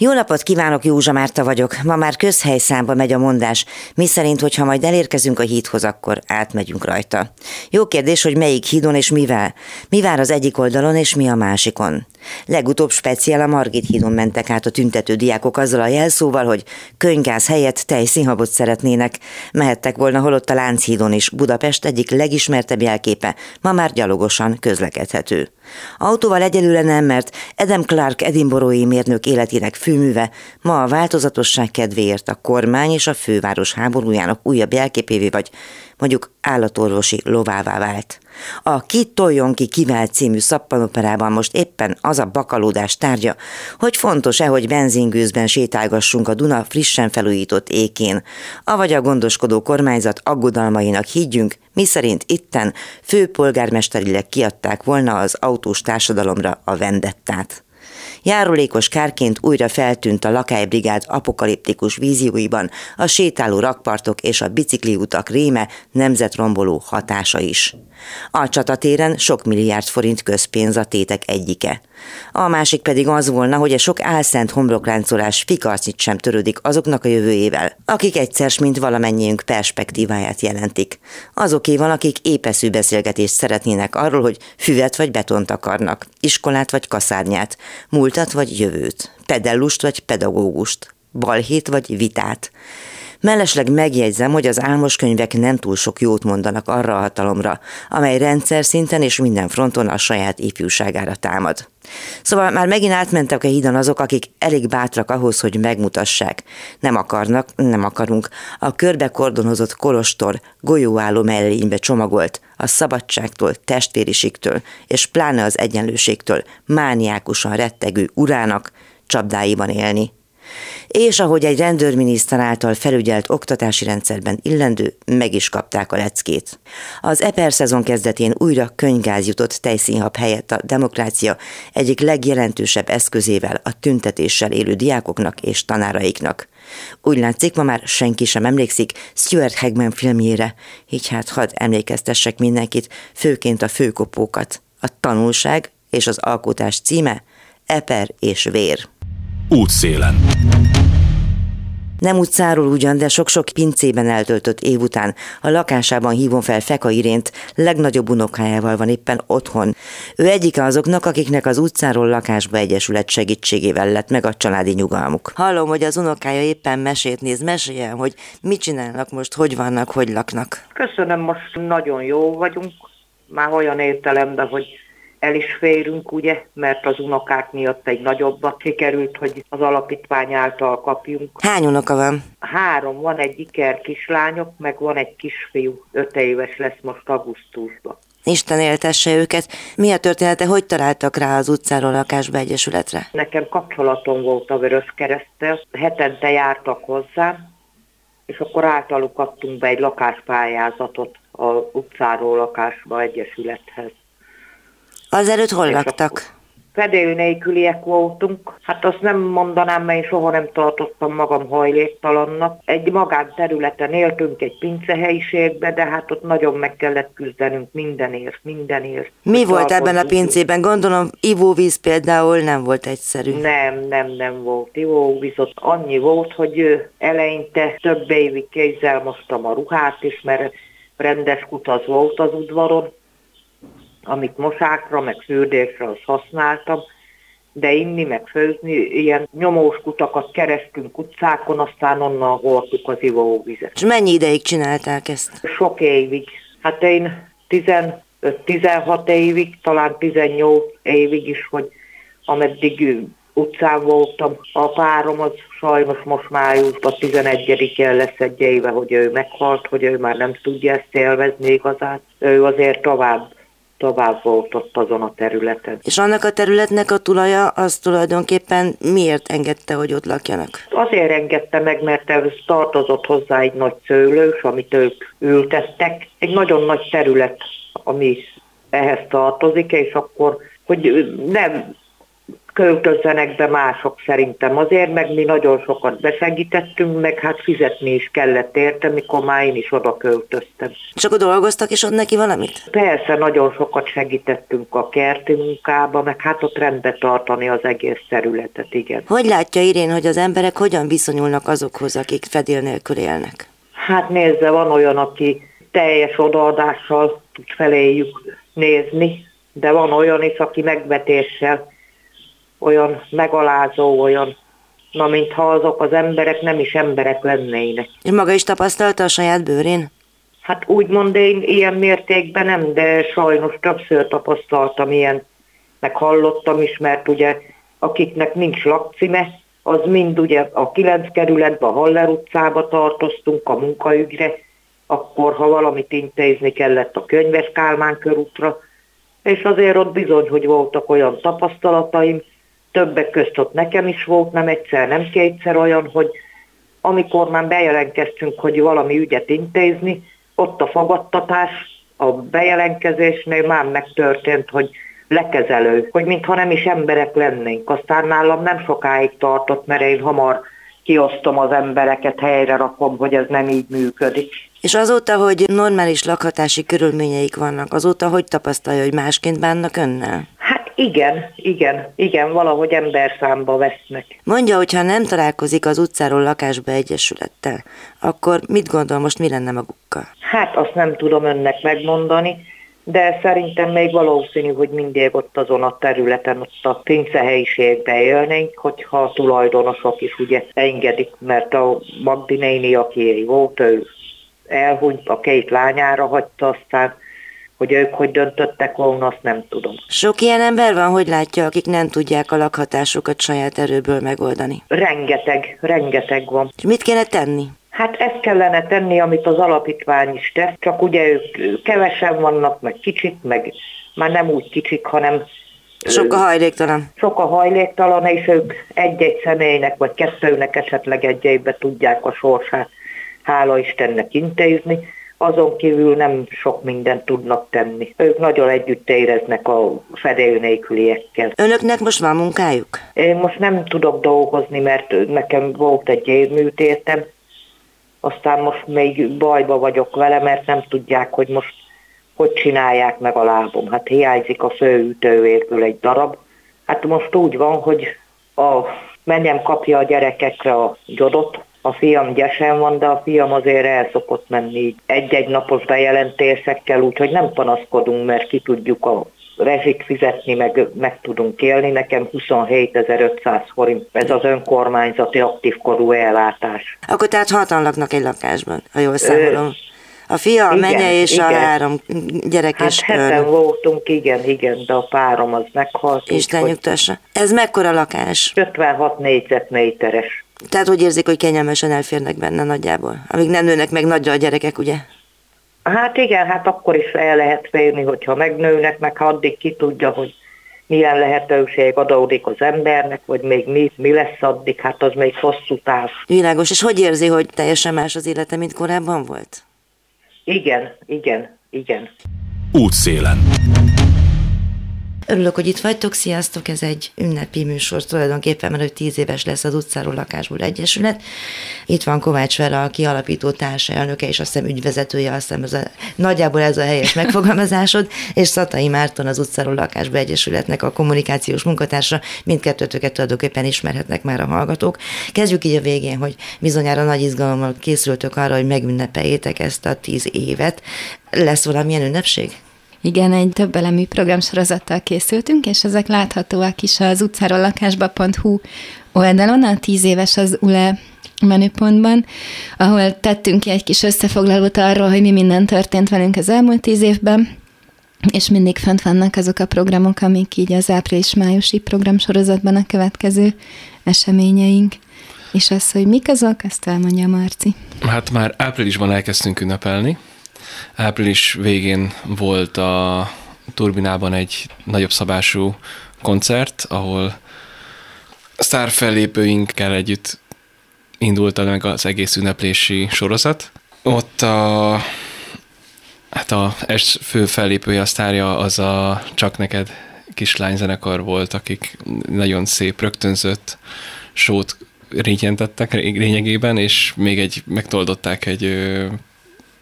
Jó napot kívánok, Józsa Márta vagyok. Ma már közhelyszámba megy a mondás, mi szerint, hogyha majd elérkezünk a hídhoz, akkor átmegyünk rajta. Jó kérdés, hogy melyik hídon és mivel. Mi vár az egyik oldalon és mi a másikon. Legutóbb speciál a Margit hídon mentek át a tüntető diákok azzal a jelszóval, hogy könygáz helyett tejszínhabot szeretnének. Mehettek volna holott a Lánchídon is, Budapest egyik legismertebb jelképe, ma már gyalogosan közlekedhető. Autóval egyelőre nem, mert Adam Clark edinborói mérnök életének főműve ma a változatosság kedvéért a kormány és a főváros háborújának újabb jelképévé vagy mondjuk állatorvosi lovává vált. A Ki toljon ki kivált című szappanoperában most éppen az a bakalódás tárgya, hogy fontos-e, hogy benzingőzben sétálgassunk a Duna frissen felújított ékén, avagy a gondoskodó kormányzat aggodalmainak higgyünk, miszerint itten főpolgármesterileg kiadták volna az autós társadalomra a vendettát. Járulékos kárként újra feltűnt a lakálybrigád apokaliptikus vízióiban a sétáló rakpartok és a bicikliutak réme nemzetromboló hatása is. A csatatéren sok milliárd forint közpénz a tétek egyike. A másik pedig az volna, hogy a sok álszent homlokráncolás fikarcit sem törődik azoknak a jövőjével, akik egyszer, mint valamennyiünk perspektíváját jelentik. Azokéval, akik épeszű beszélgetést szeretnének arról, hogy füvet vagy betont akarnak, iskolát vagy kaszárnyát, múltat vagy jövőt, pedellust vagy pedagógust, balhét vagy vitát. Mellesleg megjegyzem, hogy az álmos könyvek nem túl sok jót mondanak arra a hatalomra, amely rendszer szinten és minden fronton a saját ifjúságára támad. Szóval már megint átmentek a hídon azok, akik elég bátrak ahhoz, hogy megmutassák. Nem akarnak, nem akarunk. A körbe kordonozott kolostor golyóálló mellénybe csomagolt, a szabadságtól, testvériségtől, és pláne az egyenlőségtől mániákusan rettegő urának csapdáiban élni és ahogy egy rendőrminiszter által felügyelt oktatási rendszerben illendő, meg is kapták a leckét. Az EPER szezon kezdetén újra könygáz jutott tejszínhab helyett a demokrácia egyik legjelentősebb eszközével a tüntetéssel élő diákoknak és tanáraiknak. Úgy látszik, ma már senki sem emlékszik Stuart Hagman filmjére, így hát hadd emlékeztessek mindenkit, főként a főkopókat. A tanulság és az alkotás címe Eper és vér. Útszélen. Nem utcáról ugyan, de sok-sok pincében eltöltött év után a lakásában hívom fel Feka Irént, legnagyobb unokájával van éppen otthon. Ő egyik azoknak, akiknek az utcáról lakásba egyesület segítségével lett meg a családi nyugalmuk. Hallom, hogy az unokája éppen mesét néz, meséljen, hogy mit csinálnak most, hogy vannak, hogy laknak. Köszönöm, most nagyon jó vagyunk, már olyan értelemben, hogy el is férünk, ugye, mert az unokák miatt egy nagyobbat sikerült, hogy az alapítvány által kapjunk. Hány unoka van? Három, van egy iker kislányok, meg van egy kisfiú, öt éves lesz most augusztusban. Isten éltesse őket. Mi a története, hogy találtak rá az utcáról lakásba egyesületre? Nekem kapcsolatom volt a Vörös Keresztel, hetente jártak hozzám, és akkor általuk kaptunk be egy lakáspályázatot a utcáról lakásba egyesülethez. Azelőtt hol laktak? Fedél nélküliek voltunk. Hát azt nem mondanám, mert én soha nem tartottam magam hajléktalannak. Egy magánterületen éltünk egy pincehelyiségbe, de hát ott nagyon meg kellett küzdenünk mindenért, mindenért. Mi volt ebben a pincében? Gondolom ivóvíz például nem volt egyszerű. Nem, nem, nem volt ivóvíz. Ott annyi volt, hogy eleinte több évig kézzel mostam a ruhát is, mert rendes kutaz volt az udvaron, amit mosákra, meg fürdésre azt használtam, de inni, meg főzni, ilyen nyomós kutakat keresztünk utcákon, aztán onnan hordtuk az ivóvizet. És mennyi ideig csinálták ezt? Sok évig. Hát én 15-16 évig, talán 18 évig is, hogy ameddig utcán voltam. A párom az sajnos most májusban 11-en lesz egy éve, hogy ő meghalt, hogy ő már nem tudja ezt élvezni igazán. Ő azért tovább tovább volt ott azon a területen. És annak a területnek a tulaja az tulajdonképpen miért engedte, hogy ott lakjanak? Azért engedte meg, mert ez tartozott hozzá egy nagy szőlős, amit ők ültettek. Egy nagyon nagy terület, ami ehhez tartozik, és akkor, hogy nem költözzenek be mások szerintem azért, meg mi nagyon sokat besegítettünk, meg hát fizetni is kellett érte, mikor már én is oda költöztem. És akkor dolgoztak is ott neki valamit? Persze, nagyon sokat segítettünk a kerti munkába, meg hát ott rendbe tartani az egész területet, igen. Hogy látja Irén, hogy az emberek hogyan viszonyulnak azokhoz, akik fedél nélkül élnek? Hát nézze, van olyan, aki teljes odaadással tud feléjük nézni, de van olyan is, aki megvetéssel olyan megalázó, olyan, na mintha azok az emberek nem is emberek lennének. És maga is tapasztalta a saját bőrén? Hát úgymond én ilyen mértékben nem, de sajnos többször tapasztaltam ilyen, meg hallottam is, mert ugye akiknek nincs lakcíme, az mind ugye a 9 kerületben, a Haller utcába tartoztunk a munkaügyre, akkor ha valamit intézni kellett a Könyves Kálmán körútra, és azért ott bizony, hogy voltak olyan tapasztalataim, többek közt ott nekem is volt, nem egyszer, nem kétszer olyan, hogy amikor már bejelentkeztünk, hogy valami ügyet intézni, ott a fogadtatás, a bejelentkezésnél már megtörtént, hogy lekezelő, hogy mintha nem is emberek lennénk. Aztán nálam nem sokáig tartott, mert én hamar kiosztom az embereket, helyre rakom, hogy ez nem így működik. És azóta, hogy normális lakhatási körülményeik vannak, azóta hogy tapasztalja, hogy másként bánnak önnel? Igen, igen, igen, valahogy emberszámba vesznek. Mondja, hogy ha nem találkozik az utcáról lakásba egyesülettel, akkor mit gondol most, mi lenne magukkal? Hát azt nem tudom önnek megmondani, de szerintem még valószínű, hogy mindig ott azon a területen, ott a pince helyiségben élnénk, hogyha a tulajdonosok is ugye engedik, mert a Magdi néni, aki volt, ő elhunyt, a két lányára hagyta, aztán hogy ők hogy döntöttek volna, azt nem tudom. Sok ilyen ember van, hogy látja, akik nem tudják a lakhatásukat saját erőből megoldani? Rengeteg, rengeteg van. És mit kéne tenni? Hát ezt kellene tenni, amit az alapítvány is tesz, csak ugye ők kevesen vannak, meg kicsik, meg már nem úgy kicsik, hanem sok a hajléktalan. Sok a hajléktalan, és ők egy-egy személynek, vagy kettőnek esetleg egy tudják a sorsát, hála Istennek intézni azon kívül nem sok mindent tudnak tenni. Ők nagyon együtt éreznek a fedél nélküliekkel. Önöknek most van munkájuk? Én most nem tudok dolgozni, mert nekem volt egy érműtétem, aztán most még bajba vagyok vele, mert nem tudják, hogy most hogy csinálják meg a lábom. Hát hiányzik a főütővérből egy darab. Hát most úgy van, hogy a menyem kapja a gyerekekre a gyodot, a fiam gyesen van, de a fiam azért el szokott menni egy-egy napos bejelentésekkel, úgyhogy nem panaszkodunk, mert ki tudjuk a rezsit fizetni, meg, meg tudunk élni. Nekem 27.500 forint, ez az önkormányzati aktív korú ellátás. Akkor tehát hatan laknak egy lakásban, ha jól számolom. A fia, a igen, menye és igen. a három gyerek hát és heten voltunk, igen, igen, de a párom az meghalt. Isten nyugtassa. Ez mekkora lakás? 56 négyzetméteres. Tehát hogy érzik, hogy kényelmesen elférnek benne nagyjából? Amíg nem nőnek meg nagyra a gyerekek, ugye? Hát igen, hát akkor is el lehet férni, hogyha megnőnek, meg ha addig ki tudja, hogy milyen lehetőség adódik az embernek, vagy még mi, mi lesz addig, hát az még hosszú táv. Világos, és hogy érzi, hogy teljesen más az élete, mint korábban volt? Igen, igen, igen. Útszélen. Örülök, hogy itt vagytok, sziasztok! Ez egy ünnepi műsor tulajdonképpen, mert hogy tíz éves lesz az utcáról lakásból egyesület. Itt van Kovács Vera, a kialapító társelnöke, és azt hiszem ügyvezetője, azt hiszem ez a, nagyjából ez a helyes megfogalmazásod, és Szatai Márton az utcáról lakásba egyesületnek a kommunikációs munkatársa. Mindkettőtöket tulajdonképpen ismerhetnek már a hallgatók. Kezdjük így a végén, hogy bizonyára nagy izgalommal készültök arra, hogy megünnepeljétek ezt a tíz évet. Lesz valamilyen ünnepség? Igen, egy több elemű programsorozattal készültünk, és ezek láthatóak is az utcáról lakásba.hu oldalon, a tíz éves az ULE menüpontban, ahol tettünk ki egy kis összefoglalót arról, hogy mi minden történt velünk az elmúlt tíz évben, és mindig fent vannak azok a programok, amik így az április-májusi programsorozatban a következő eseményeink. És az, hogy mik azok, azt elmondja Marci. Hát már áprilisban elkezdtünk ünnepelni, Április végén volt a Turbinában egy nagyobb szabású koncert, ahol sztár fellépőinkkel együtt indult meg az egész ünneplési sorozat. Ott a, hát a fő fellépője, a sztárja az a Csak neked kislányzenekar volt, akik nagyon szép, rögtönzött sót régyentettek lényegében, és még egy, megtoldották egy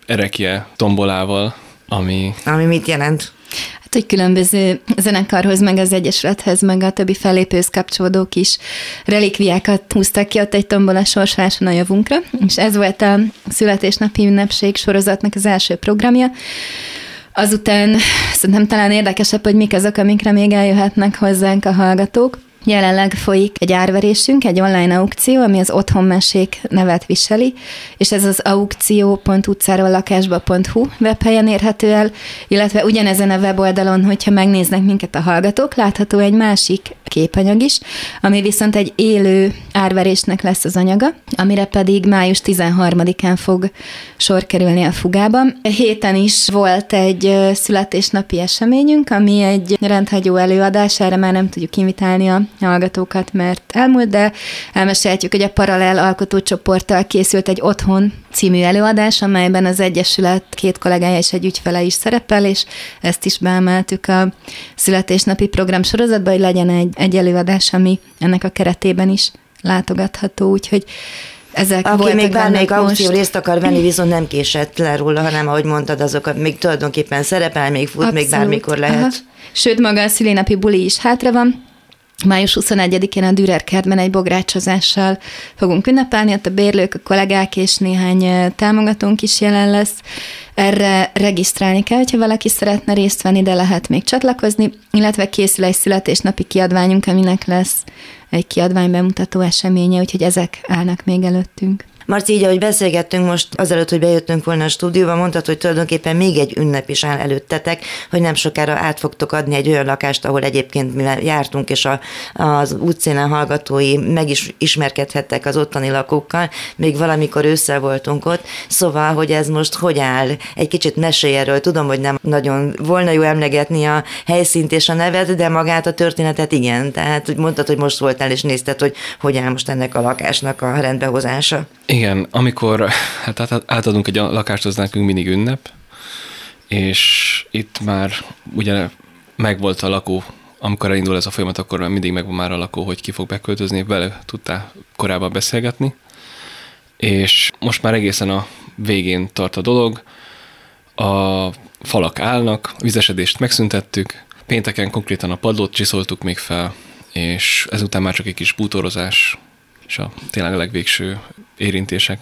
erekje tombolával, ami... Ami mit jelent? Hát, hogy különböző zenekarhoz, meg az Egyesülethez, meg a többi fellépőhöz kapcsolódók is relikviákat húztak ki ott egy tombola sorsoláson a javunkra, és ez volt a születésnapi ünnepség sorozatnak az első programja. Azután szerintem talán érdekesebb, hogy mik azok, amikre még eljöhetnek hozzánk a hallgatók. Jelenleg folyik egy árverésünk, egy online aukció, ami az Otthonmesék nevet viseli, és ez az aukció.utcáról lakásba.hu webhelyen érhető el, illetve ugyanezen a weboldalon, hogyha megnéznek minket a hallgatók, látható egy másik képanyag is, ami viszont egy élő árverésnek lesz az anyaga, amire pedig május 13-án fog sor kerülni a fugában. A héten is volt egy születésnapi eseményünk, ami egy rendhagyó előadás, erre már nem tudjuk invitálni a hallgatókat, mert elmúlt, de elmesélhetjük, hogy a Paralel alkotócsoporttal készült egy Otthon című előadás, amelyben az Egyesület két kollégája és egy ügyfele is szerepel, és ezt is beemeltük a születésnapi program sorozatba, hogy legyen egy, egy előadás, ami ennek a keretében is látogatható, úgyhogy ezek Aki még bármelyik aukció most... részt akar venni, viszont nem késett le róla, hanem ahogy mondtad, azokat még tulajdonképpen szerepel, még fut, Abszolút. még bármikor lehet. Aha. Sőt, maga a szülénapi buli is hátra van, Május 21-én a Dürer kertben egy bográcsozással fogunk ünnepelni, ott a bérlők, a kollégák és néhány támogatónk is jelen lesz. Erre regisztrálni kell, hogyha valaki szeretne részt venni, de lehet még csatlakozni, illetve készül egy születésnapi kiadványunk, aminek lesz egy kiadvány bemutató eseménye, úgyhogy ezek állnak még előttünk. Marci, így ahogy beszélgettünk most, azelőtt, hogy bejöttünk volna a stúdióba, mondtad, hogy tulajdonképpen még egy ünnep is áll előttetek, hogy nem sokára át fogtok adni egy olyan lakást, ahol egyébként mi jártunk, és a, az útszélen hallgatói meg is ismerkedhettek az ottani lakókkal, még valamikor ősszel voltunk ott, szóval, hogy ez most hogy áll? Egy kicsit mesélj erről, tudom, hogy nem nagyon volna jó emlegetni a helyszínt és a nevet, de magát a történetet igen, tehát mondtad, hogy most voltál és nézted, hogy hogy áll most ennek a lakásnak a rendbehozása. Igen, amikor hát átadunk egy lakást, az nekünk mindig ünnep, és itt már ugye megvolt a lakó, amikor elindul ez a folyamat, akkor mindig megvan már a lakó, hogy ki fog beköltözni, vele tudtál korábban beszélgetni, és most már egészen a végén tart a dolog, a falak állnak, a vizesedést megszüntettük, pénteken konkrétan a padlót csiszoltuk még fel, és ezután már csak egy kis bútorozás, és a tényleg a legvégső érintések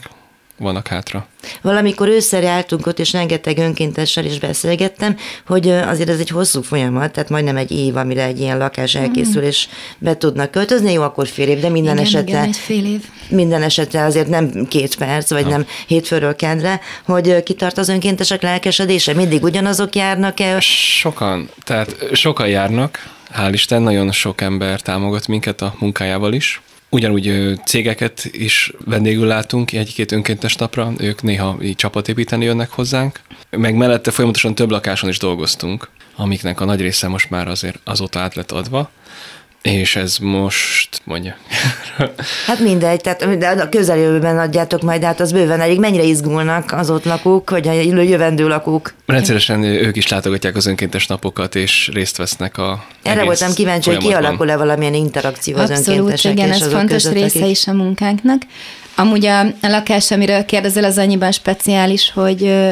vannak hátra. Valamikor ősszel jártunk ott, és rengeteg önkéntessel is beszélgettem, hogy azért ez egy hosszú folyamat, tehát majdnem egy év, amire egy ilyen lakás elkészül, mm. és be tudnak költözni, jó, akkor fél év, de minden igen, esetre igen, fél év. minden esetre azért nem két perc, vagy ha. nem hétfőről kedre, hogy kitart az önkéntesek lelkesedése, mindig ugyanazok járnak el? Sokan, tehát sokan járnak, hál' Isten, nagyon sok ember támogat minket a munkájával is. Ugyanúgy cégeket is vendégül látunk egy-két önkéntes napra, ők néha így csapatépíteni jönnek hozzánk, meg mellette folyamatosan több lakáson is dolgoztunk, amiknek a nagy része most már azért azóta át lett adva, és ez most mondja. Hát mindegy, tehát de a közeljövőben adjátok majd át, az bőven elég. Mennyire izgulnak az ott lakók, hogy a jövendő lakók? Rendszeresen ők is látogatják az önkéntes napokat, és részt vesznek a Erre voltam kíváncsi, hogy kialakul-e valamilyen interakció az Abszolút, önkéntesek igen, és ez azok fontos között, része akik... is a munkánknak. Amúgy a, a lakás, amiről kérdezel, az annyiban speciális, hogy ö,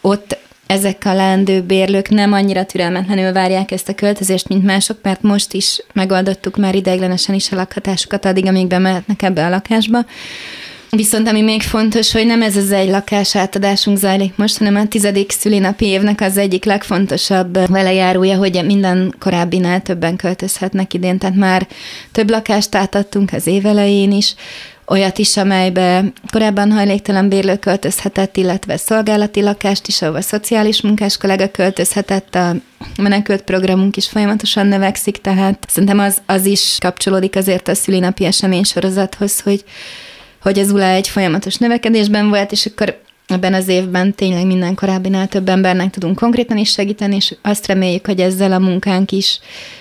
ott ezek a leendő bérlők nem annyira türelmetlenül várják ezt a költözést, mint mások, mert most is megoldottuk már ideiglenesen is a lakhatásukat addig, amíg bemehetnek ebbe a lakásba. Viszont ami még fontos, hogy nem ez az egy lakás átadásunk zajlik most, hanem a tizedik szülinapi évnek az egyik legfontosabb velejárója, hogy minden korábbinál többen költözhetnek idén, tehát már több lakást átadtunk az év elején is, olyat is, amelybe korábban hajléktalan bérlő költözhetett, illetve szolgálati lakást is, ahol a szociális munkás kollega költözhetett, a menekült programunk is folyamatosan növekszik, tehát szerintem az, az is kapcsolódik azért a szülinapi esemény sorozathoz, hogy, hogy az ULA egy folyamatos növekedésben volt, és akkor ebben az évben tényleg minden korábbinál több embernek tudunk konkrétan is segíteni, és azt reméljük, hogy ezzel a munkánk is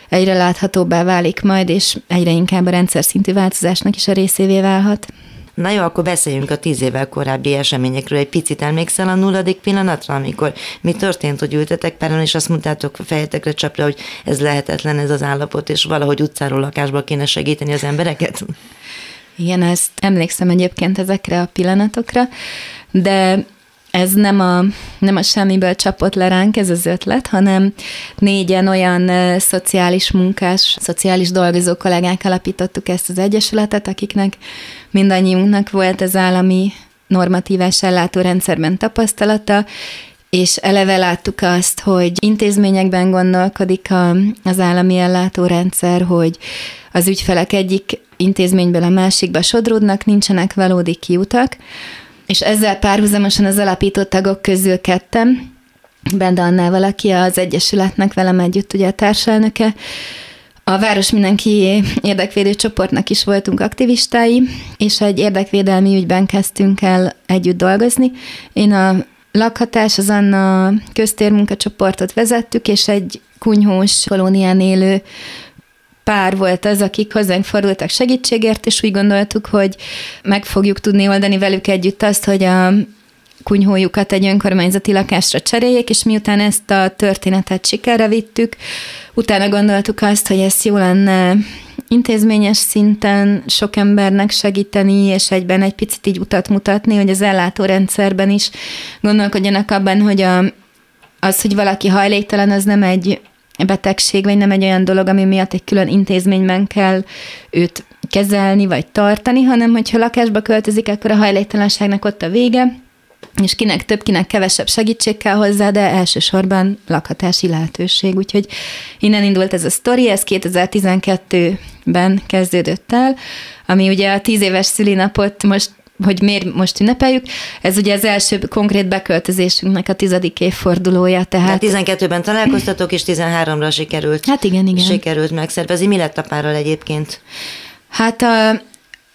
egyre láthatóbbá válik majd, és egyre inkább a rendszer szintű változásnak is a részévé válhat. Na jó, akkor beszéljünk a tíz évvel korábbi eseményekről. Egy picit emlékszel a nulladik pillanatra, amikor mi történt, hogy ültetek páran, és azt mondtátok fejetekre csapra, hogy ez lehetetlen ez az állapot, és valahogy utcáról lakásba kéne segíteni az embereket? Igen, ezt emlékszem egyébként ezekre a pillanatokra, de ez nem a, nem a semmiből csapott le ránk ez az ötlet, hanem négyen olyan szociális munkás, szociális dolgozó kollégák alapítottuk ezt az egyesületet, akiknek mindannyiunknak volt az állami normatívás ellátórendszerben tapasztalata, és eleve láttuk azt, hogy intézményekben gondolkodik a, az állami ellátórendszer, hogy az ügyfelek egyik intézményből a másikba sodródnak, nincsenek valódi kiutak, és ezzel párhuzamosan az alapító tagok közül kettem, Benda Annával, aki az Egyesületnek velem együtt ugye a társelnöke, a Város Mindenki érdekvédő csoportnak is voltunk aktivistái, és egy érdekvédelmi ügyben kezdtünk el együtt dolgozni. Én a lakhatás, az Anna köztérmunkacsoportot vezettük, és egy kunyhós kolónián élő pár volt az, akik hozzánk fordultak segítségért, és úgy gondoltuk, hogy meg fogjuk tudni oldani velük együtt azt, hogy a kunyhójukat egy önkormányzati lakásra cseréljék, és miután ezt a történetet sikerre vittük, utána gondoltuk azt, hogy ezt jó lenne intézményes szinten sok embernek segíteni, és egyben egy picit így utat mutatni, hogy az ellátórendszerben is gondolkodjanak abban, hogy a, az, hogy valaki hajléktalan, az nem egy betegség, vagy nem egy olyan dolog, ami miatt egy külön intézményben kell őt kezelni, vagy tartani, hanem hogyha lakásba költözik, akkor a hajléktalanságnak ott a vége, és kinek több, kinek kevesebb segítség kell hozzá, de elsősorban lakhatási lehetőség. Úgyhogy innen indult ez a sztori, ez 2012-ben kezdődött el, ami ugye a tíz éves szülinapot most hogy miért most ünnepeljük. Ez ugye az első konkrét beköltözésünknek a tizedik évfordulója. Tehát... De 12-ben találkoztatok, és 13-ra sikerült. Hát igen, igen. Sikerült megszervezni. Mi lett a párral egyébként? Hát a,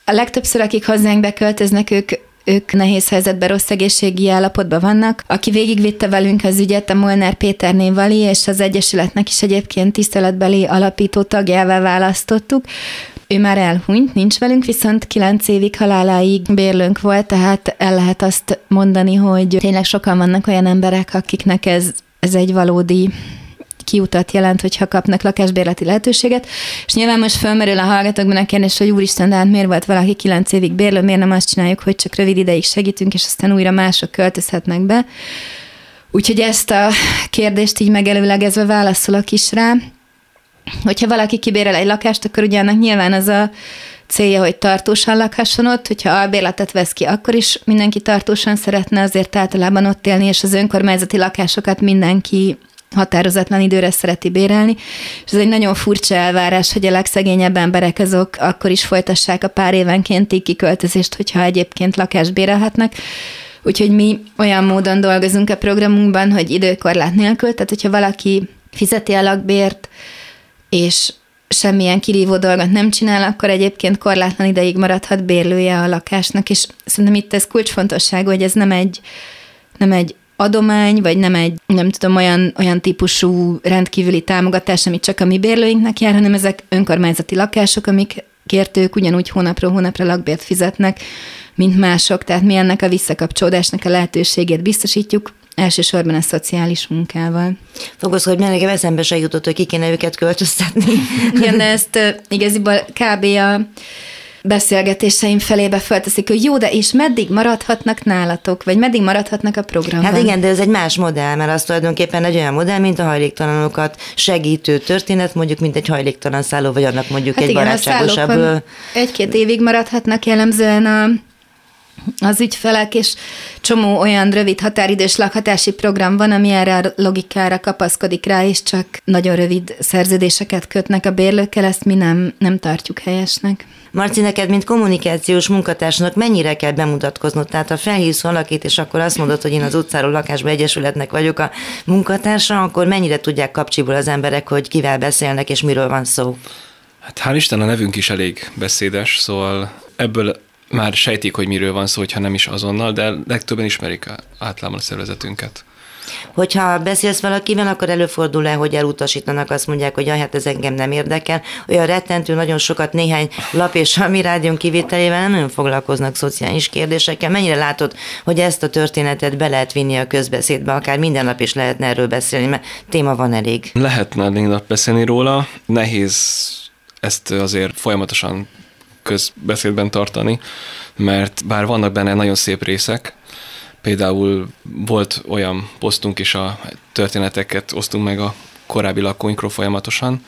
a legtöbbször, akik hozzánk beköltöznek, ők ők nehéz helyzetben, rossz egészségi állapotban vannak. Aki végigvitte velünk az ügyet, a Molnár Péter Névali, és az Egyesületnek is egyébként tiszteletbeli alapító tagjává választottuk. Ő már elhunyt, nincs velünk, viszont kilenc évig haláláig bérlőnk volt, tehát el lehet azt mondani, hogy tényleg sokan vannak olyan emberek, akiknek ez, ez egy valódi kiutat jelent, hogyha kapnak lakásbérleti lehetőséget. És nyilván most fölmerül a hallgatókban a kérdés, hogy úristen, de hát miért volt valaki kilenc évig bérlő, miért nem azt csináljuk, hogy csak rövid ideig segítünk, és aztán újra mások költözhetnek be. Úgyhogy ezt a kérdést így megelőlegezve válaszolok is rá. Hogyha valaki kibérel egy lakást, akkor ugye annak nyilván az a célja, hogy tartósan lakhasson ott, hogyha albérletet vesz ki, akkor is mindenki tartósan szeretne azért általában ott élni, és az önkormányzati lakásokat mindenki határozatlan időre szereti bérelni, és ez egy nagyon furcsa elvárás, hogy a legszegényebb emberek azok akkor is folytassák a pár évenkénti kiköltözést, hogyha egyébként lakást bérelhetnek. Úgyhogy mi olyan módon dolgozunk a programunkban, hogy időkorlát nélkül, tehát hogyha valaki fizeti a lakbért, és semmilyen kirívó dolgot nem csinál, akkor egyébként korlátlan ideig maradhat bérlője a lakásnak, és szerintem itt ez kulcsfontosságú, hogy ez nem egy, nem egy adomány, vagy nem egy, nem tudom, olyan, olyan típusú rendkívüli támogatás, ami csak a mi bérlőinknek jár, hanem ezek önkormányzati lakások, amik kértők ugyanúgy hónapról hónapra lakbért fizetnek, mint mások, tehát mi ennek a visszakapcsolódásnak a lehetőségét biztosítjuk, elsősorban a szociális munkával. Fogod, hogy nekem eszembe se jutott, hogy ki kéne őket költöztetni. Igen, de ezt igaziból kb. a beszélgetéseim felébe felteszik, hogy jó, de és meddig maradhatnak nálatok, vagy meddig maradhatnak a programban? Hát igen, de ez egy más modell, mert az tulajdonképpen egy olyan modell, mint a hajléktalanokat segítő történet, mondjuk, mint egy hajléktalan szálló, vagy annak mondjuk hát egy igen, barátságosabb... Egy-két évig maradhatnak jellemzően a az ügyfelek, és csomó olyan rövid határidős lakhatási program van, ami erre a logikára kapaszkodik rá, és csak nagyon rövid szerződéseket kötnek a bérlőkkel, ezt mi nem, nem tartjuk helyesnek. Marci, neked, mint kommunikációs munkatársnak mennyire kell bemutatkoznod? Tehát ha felhívsz valakit, és akkor azt mondod, hogy én az utcáról lakásba egyesületnek vagyok a munkatársa, akkor mennyire tudják kapcsiból az emberek, hogy kivel beszélnek, és miről van szó? Hát hál' Isten a nevünk is elég beszédes, szóval ebből már sejtik, hogy miről van szó, hogyha nem is azonnal, de legtöbben ismerik általában a szervezetünket. Hogyha beszélsz valakivel, akkor előfordul-e, hogy elutasítanak, azt mondják, hogy hát ez engem nem érdekel. Olyan rettentő, nagyon sokat néhány lap és a mi rádión kivételével nem nagyon foglalkoznak szociális kérdésekkel. Mennyire látod, hogy ezt a történetet be lehet vinni a közbeszédbe, akár minden nap is lehetne erről beszélni, mert téma van elég. Lehetne minden nap beszélni róla. Nehéz ezt azért folyamatosan közbeszédben tartani, mert bár vannak benne nagyon szép részek, Például volt olyan posztunk is, a történeteket osztunk meg a korábbi lakóinkról folyamatosan,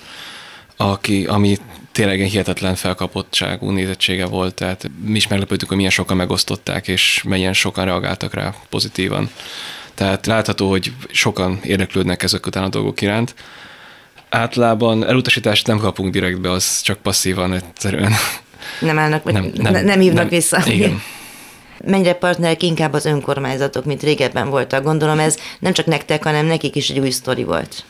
aki, ami tényleg egy hihetetlen felkapottságú nézettsége volt, tehát mi is meglepődtük, hogy milyen sokan megosztották, és milyen sokan reagáltak rá pozitívan. Tehát látható, hogy sokan érdeklődnek ezek után a dolgok iránt. Általában elutasítást nem kapunk direktbe, az csak passzívan egyszerűen. Nem állnak, nem, nem, nem hívnak nem, vissza. Igen. mennyire partnerek inkább az önkormányzatok, mint régebben voltak. Gondolom ez nem csak nektek, hanem nekik is egy új sztori volt.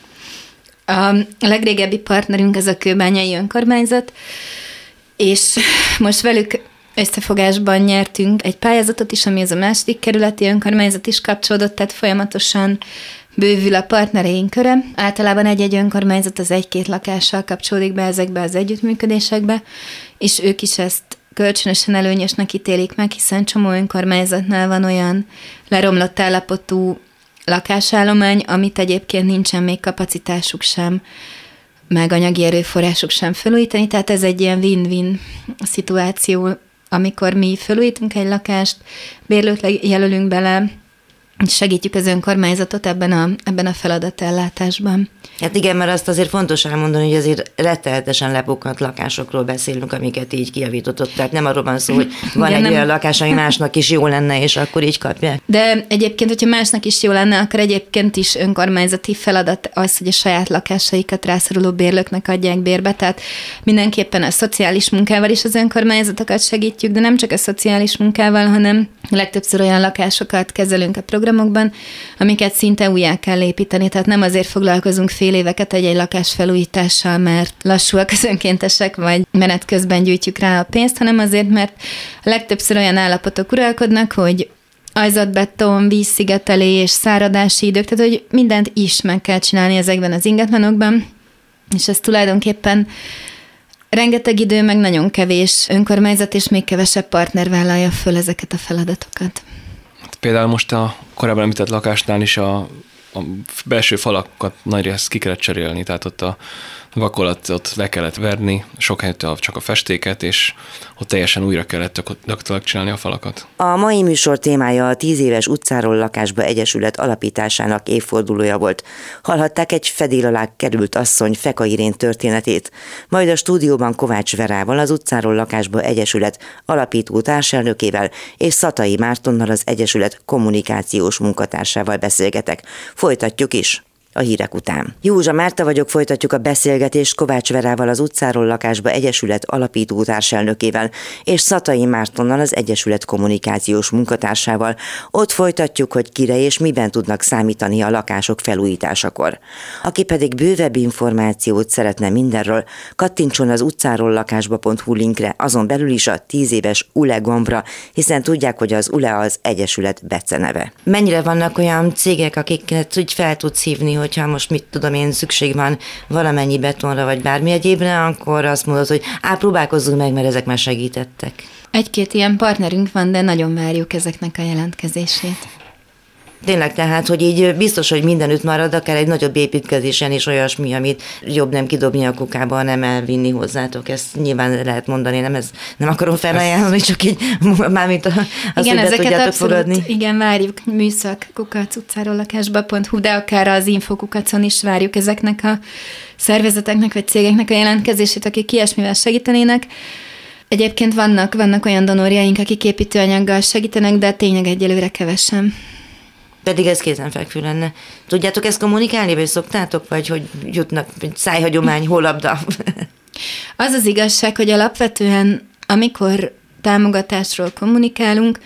A legrégebbi partnerünk ez a Kőbányai önkormányzat, és most velük összefogásban nyertünk egy pályázatot is, ami az a második kerületi önkormányzat is kapcsolódott, tehát folyamatosan bővül a partnereink köre. Általában egy-egy önkormányzat az egy-két lakással kapcsolódik be ezekbe az együttműködésekbe, és ők is ezt kölcsönösen előnyösnek ítélik meg, hiszen csomó önkormányzatnál van olyan leromlott állapotú lakásállomány, amit egyébként nincsen még kapacitásuk sem, meg anyagi erőforrásuk sem felújítani, tehát ez egy ilyen win-win szituáció, amikor mi felújítunk egy lakást, bérlőt jelölünk bele, segítjük az önkormányzatot ebben a, ebben a feladatellátásban. Hát igen, mert azt azért fontos elmondani, hogy azért rettenetesen lepukkant lakásokról beszélünk, amiket így kijavított. Tehát nem arról van szó, hogy van igen, egy nem... olyan lakás, ami másnak is jó lenne, és akkor így kapják. De egyébként, hogyha másnak is jó lenne, akkor egyébként is önkormányzati feladat az, hogy a saját lakásaikat rászoruló bérlőknek adják bérbe. Tehát mindenképpen a szociális munkával is az önkormányzatokat segítjük, de nem csak a szociális munkával, hanem legtöbbször olyan lakásokat kezelünk a programokban, amiket szinte újjá kell építeni. Tehát nem azért foglalkozunk fél éveket egy-egy lakás felújítással, mert lassúak az önkéntesek, vagy menet közben gyűjtjük rá a pénzt, hanem azért, mert legtöbbször olyan állapotok uralkodnak, hogy ajzatbeton, vízszigetelés, száradási idők, tehát hogy mindent is meg kell csinálni ezekben az ingatlanokban, és ez tulajdonképpen rengeteg idő, meg nagyon kevés önkormányzat, és még kevesebb partner vállalja föl ezeket a feladatokat. Például most a korábban említett lakásnál is a a belső falakat nagy részt ki kellett cserélni, tehát ott a vakolatot le kellett verni, sok helyett csak a festéket, és ott teljesen újra kellett gyakorlatilag csinálni a falakat. A mai műsor témája a tíz éves utcáról lakásba egyesület alapításának évfordulója volt. Hallhatták egy fedél alá került asszony Feka Irén történetét, majd a stúdióban Kovács Verával az utcáról lakásba egyesület alapító társelnökével és Szatai Mártonnal az egyesület kommunikációs munkatársával beszélgetek. Folytatjuk is a hírek után. Józsa Márta vagyok, folytatjuk a beszélgetést Kovács Verával az utcáról lakásba Egyesület alapító társelnökével, és Szatai Mártonnal az Egyesület kommunikációs munkatársával. Ott folytatjuk, hogy kire és miben tudnak számítani a lakások felújításakor. Aki pedig bővebb információt szeretne mindenről, kattintson az utcáról lakásba.hu linkre, azon belül is a 10 éves ULE gombra, hiszen tudják, hogy az ULE az Egyesület beceneve. Mennyire vannak olyan cégek, akiket úgy fel tudsz hívni, hogy hogyha most mit tudom én, szükség van valamennyi betonra, vagy bármi egyébre, akkor azt mondod, hogy á, próbálkozzunk meg, mert ezek már segítettek. Egy-két ilyen partnerünk van, de nagyon várjuk ezeknek a jelentkezését. Tényleg tehát, hogy így biztos, hogy mindenütt marad, akár egy nagyobb építkezésen is olyasmi, amit jobb nem kidobni a kukába, hanem elvinni hozzátok. Ezt nyilván lehet mondani, nem, ez, nem akarom felajánlani, csak így mármint az, igen, hogy ezeket abszolút, fogadni. Igen, várjuk műszak kukac utcárólakásba.hu, de akár az infokukacon is várjuk ezeknek a szervezeteknek vagy cégeknek a jelentkezését, akik ilyesmivel segítenének. Egyébként vannak, vannak olyan donorjaink, akik építőanyaggal segítenek, de tényleg egyelőre kevesen. Pedig ez kézenfekvő lenne. Tudjátok ezt kommunikálni, vagy szoktátok, vagy hogy jutnak szájhagyomány, holabda? Az az igazság, hogy alapvetően, amikor támogatásról kommunikálunk,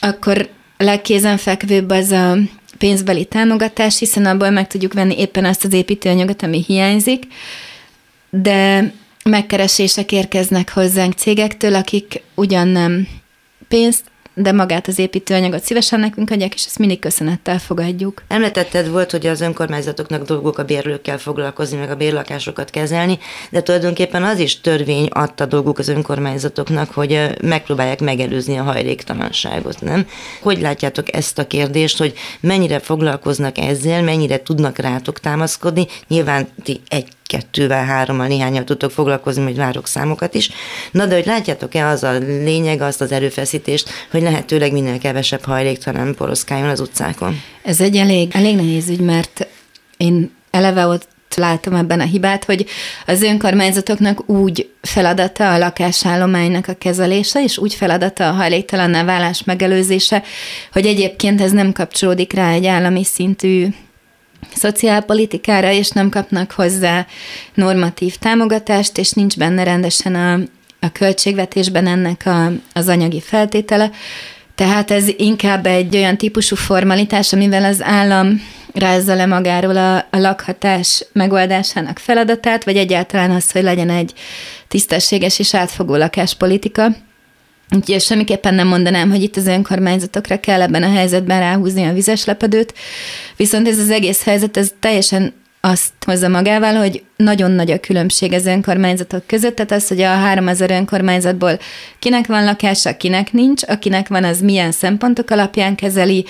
akkor legkézenfekvőbb az a pénzbeli támogatás, hiszen abból meg tudjuk venni éppen azt az építőanyagot, ami hiányzik, de megkeresések érkeznek hozzánk cégektől, akik ugyan nem pénzt de magát az építőanyagot szívesen nekünk adják, és ezt mindig köszönettel fogadjuk. Említetted volt, hogy az önkormányzatoknak dolgok a bérlőkkel foglalkozni, meg a bérlakásokat kezelni, de tulajdonképpen az is törvény adta dolguk az önkormányzatoknak, hogy megpróbálják megelőzni a hajléktalanságot, nem? Hogy látjátok ezt a kérdést, hogy mennyire foglalkoznak ezzel, mennyire tudnak rátok támaszkodni? Nyilván ti egy kettővel, hárommal, néhányal tudtok foglalkozni, hogy várok számokat is. Na de hogy látjátok-e az a lényeg, azt az erőfeszítést, hogy lehetőleg minél kevesebb hajléktalan poroszkáljon az utcákon? Ez egy elég, elég nehéz ügy, mert én eleve ott látom ebben a hibát, hogy az önkormányzatoknak úgy feladata a lakásállománynak a kezelése, és úgy feladata a hajléktalanná válás megelőzése, hogy egyébként ez nem kapcsolódik rá egy állami szintű szociálpolitikára, és nem kapnak hozzá normatív támogatást, és nincs benne rendesen a, a költségvetésben ennek a, az anyagi feltétele. Tehát ez inkább egy olyan típusú formalitás, amivel az állam rázza le magáról a, a lakhatás megoldásának feladatát, vagy egyáltalán az, hogy legyen egy tisztességes és átfogó lakáspolitika. Úgyhogy semmiképpen nem mondanám, hogy itt az önkormányzatokra kell ebben a helyzetben ráhúzni a vizes lepedőt, viszont ez az egész helyzet, ez teljesen azt hozza magával, hogy nagyon nagy a különbség az önkormányzatok között, tehát az, hogy a 3000 önkormányzatból kinek van lakása, kinek nincs, akinek van, az milyen szempontok alapján kezeli,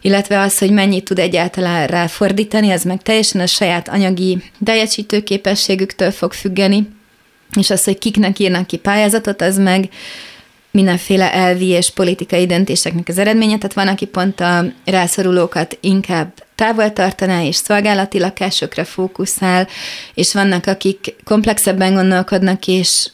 illetve az, hogy mennyit tud egyáltalán ráfordítani, az meg teljesen a saját anyagi teljesítő képességüktől fog függeni, és az, hogy kiknek írnak ki pályázatot, az meg mindenféle elvi és politikai döntéseknek az eredménye, tehát van, aki pont a rászorulókat inkább távol tartaná és szolgálati lakásokra fókuszál, és vannak, akik komplexebben gondolkodnak, és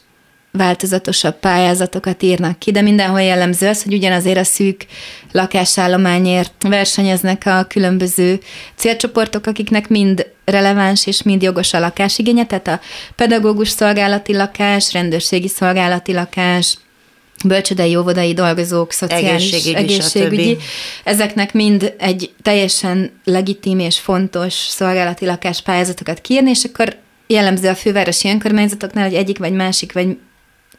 változatosabb pályázatokat írnak ki, de mindenhol jellemző az, hogy ugyanazért a szűk lakásállományért versenyeznek a különböző célcsoportok, akiknek mind releváns és mind jogos a lakásigénye, tehát a pedagógus szolgálati lakás, rendőrségi szolgálati lakás, bölcsödei, óvodai dolgozók, szociális, egészségügyi, egészségügyi. ezeknek mind egy teljesen legitim és fontos szolgálati lakáspályázatokat kiírni, és akkor jellemző a fővárosi önkormányzatoknál, hogy egyik vagy másik, vagy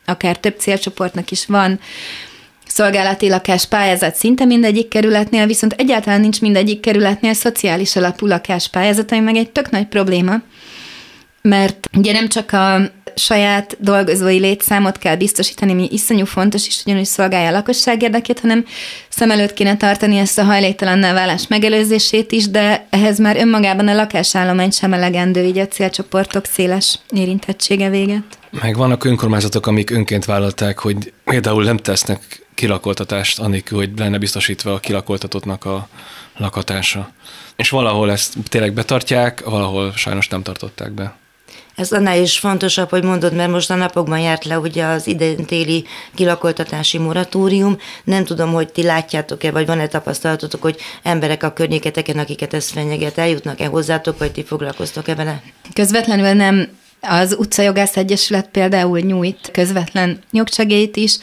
akár több célcsoportnak is van szolgálati lakás pályázat szinte mindegyik kerületnél, viszont egyáltalán nincs mindegyik kerületnél szociális alapú lakáspályázat, ami meg egy tök nagy probléma, mert ugye nem csak a saját dolgozói létszámot kell biztosítani, mi iszonyú fontos, és ugyanúgy szolgálja a lakosság érdekét, hanem szem előtt kéne tartani ezt a hajléktalanná válás megelőzését is, de ehhez már önmagában a lakásállomány sem elegendő, így a célcsoportok széles érintettsége véget. Meg vannak önkormányzatok, amik önként vállalták, hogy például nem tesznek kilakoltatást, anélkül, hogy lenne biztosítva a kilakoltatottnak a lakatása. És valahol ezt tényleg betartják, valahol sajnos nem tartották be. Ez annál is fontosabb, hogy mondod, mert most a napokban járt le ugye az idén kilakoltatási moratórium. Nem tudom, hogy ti látjátok-e, vagy van-e tapasztalatotok, hogy emberek a környéketeken, akiket ez fenyeget, eljutnak-e hozzátok, vagy ti foglalkoztok-e vele? Közvetlenül nem az Utcajogász Egyesület például nyújt közvetlen jogsegélyt is,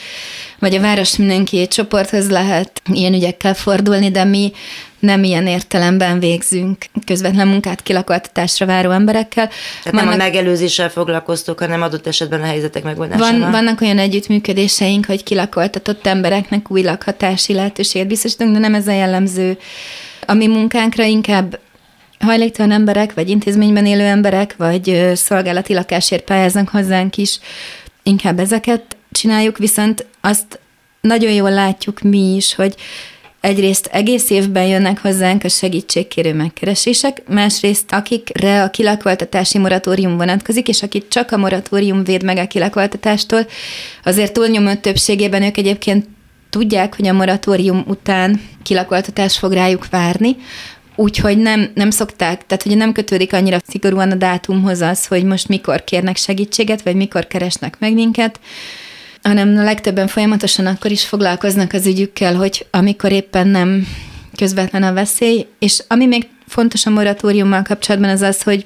vagy a Város Mindenki csoporthoz lehet ilyen ügyekkel fordulni, de mi nem ilyen értelemben végzünk közvetlen munkát kilakoltatásra váró emberekkel. Tehát vannak, nem a megelőzéssel foglalkoztok, hanem adott esetben a helyzetek megoldásával. Van, vannak olyan együttműködéseink, hogy kilakoltatott embereknek új lakhatási lehetőséget biztosítunk, de nem ez a jellemző. A mi munkánkra inkább hajléktalan emberek, vagy intézményben élő emberek, vagy szolgálati lakásért pályáznak hozzánk is, inkább ezeket csináljuk, viszont azt nagyon jól látjuk mi is, hogy egyrészt egész évben jönnek hozzánk a segítségkérő megkeresések, másrészt akikre a kilakoltatási moratórium vonatkozik, és akit csak a moratórium véd meg a kilakoltatástól, azért túlnyomó többségében ők egyébként tudják, hogy a moratórium után kilakoltatás fog rájuk várni, Úgyhogy nem, nem szokták, tehát hogy nem kötődik annyira szigorúan a dátumhoz az, hogy most mikor kérnek segítséget, vagy mikor keresnek meg minket, hanem a legtöbben folyamatosan akkor is foglalkoznak az ügyükkel, hogy amikor éppen nem közvetlen a veszély, és ami még fontos a moratóriummal kapcsolatban az az, hogy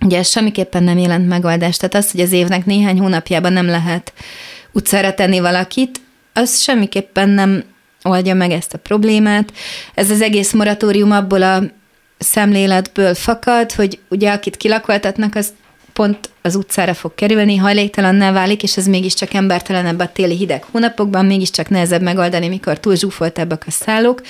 ugye ez semmiképpen nem jelent megoldást, tehát az, hogy az évnek néhány hónapjában nem lehet utcára tenni valakit, az semmiképpen nem oldja meg ezt a problémát. Ez az egész moratórium abból a szemléletből fakad, hogy ugye akit kilakoltatnak, az pont az utcára fog kerülni, hajléktalanná válik, és ez mégiscsak embertelenebb a téli hideg hónapokban, mégiscsak nehezebb megoldani, mikor túl zsúfoltabbak a szállók.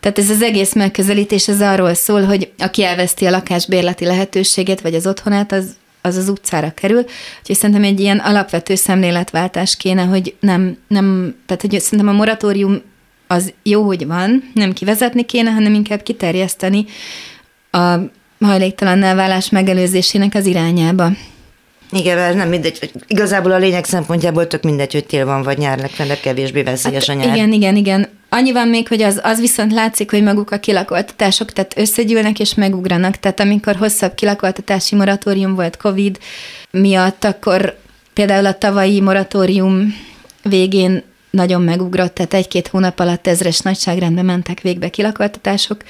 Tehát ez az egész megközelítés ez arról szól, hogy aki elveszti a lakásbérleti lehetőséget, vagy az otthonát, az az az utcára kerül. Úgyhogy szerintem egy ilyen alapvető szemléletváltás kéne, hogy nem, nem tehát hogy szerintem a moratórium az jó, hogy van, nem kivezetni kéne, hanem inkább kiterjeszteni a hajléktalan elvállás megelőzésének az irányába. Igen, mert nem mindegy, hogy igazából a lényeg szempontjából tök mindegy, hogy tél van vagy nyár, legfeljebb kevésbé veszélyes hát, a nyár. Igen, igen, igen. Annyi van még, hogy az, az viszont látszik, hogy maguk a kilakoltatások, tehát összegyűlnek és megugranak. Tehát amikor hosszabb kilakoltatási moratórium volt COVID miatt, akkor például a tavalyi moratórium végén nagyon megugrott, tehát egy-két hónap alatt ezres nagyságrendben mentek végbe kilakoltatások,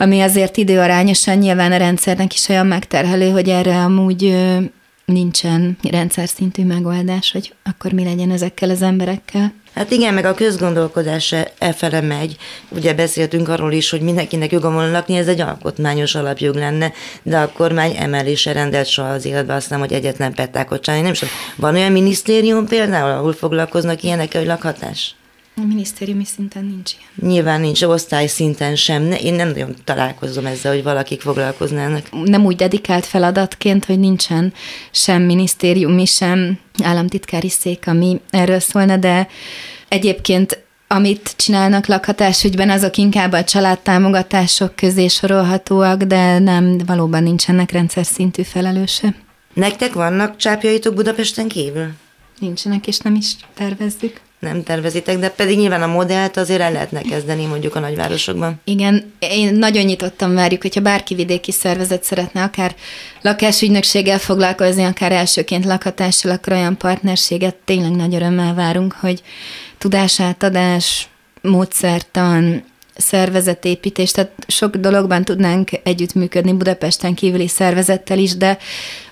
ami azért időarányosan nyilván a rendszernek is olyan megterhelő, hogy erre amúgy nincsen rendszer szintű megoldás, hogy akkor mi legyen ezekkel az emberekkel. Hát igen, meg a közgondolkodás e, e megy. Ugye beszéltünk arról is, hogy mindenkinek joga van lakni, ez egy alkotmányos alapjog lenne, de a kormány emelése rendelt soha az életbe, azt nem, hogy egyetlen pettákot csinálni. Nem is. Van olyan minisztérium például, ahol foglalkoznak ilyenek, hogy lakhatás? A minisztériumi szinten nincs ilyen. Nyilván nincs, osztály szinten sem. Én nem nagyon találkozom ezzel, hogy valakik foglalkoznának. Nem úgy dedikált feladatként, hogy nincsen sem minisztériumi, sem államtitkári szék, ami erről szólna, de egyébként amit csinálnak lakhatásügyben, azok inkább a családtámogatások közé sorolhatóak, de nem, valóban nincsenek rendszer szintű felelőse. Nektek vannak csápjaitok Budapesten kívül? Nincsenek, és nem is tervezzük nem tervezitek, de pedig nyilván a modellt azért el lehetne kezdeni mondjuk a nagyvárosokban. Igen, én nagyon nyitottan várjuk, hogyha bárki vidéki szervezet szeretne akár lakásügynökséggel foglalkozni, akár elsőként lakhatással, akkor olyan partnerséget tényleg nagy örömmel várunk, hogy tudásátadás, módszertan, szervezetépítés, tehát sok dologban tudnánk együttműködni Budapesten kívüli szervezettel is, de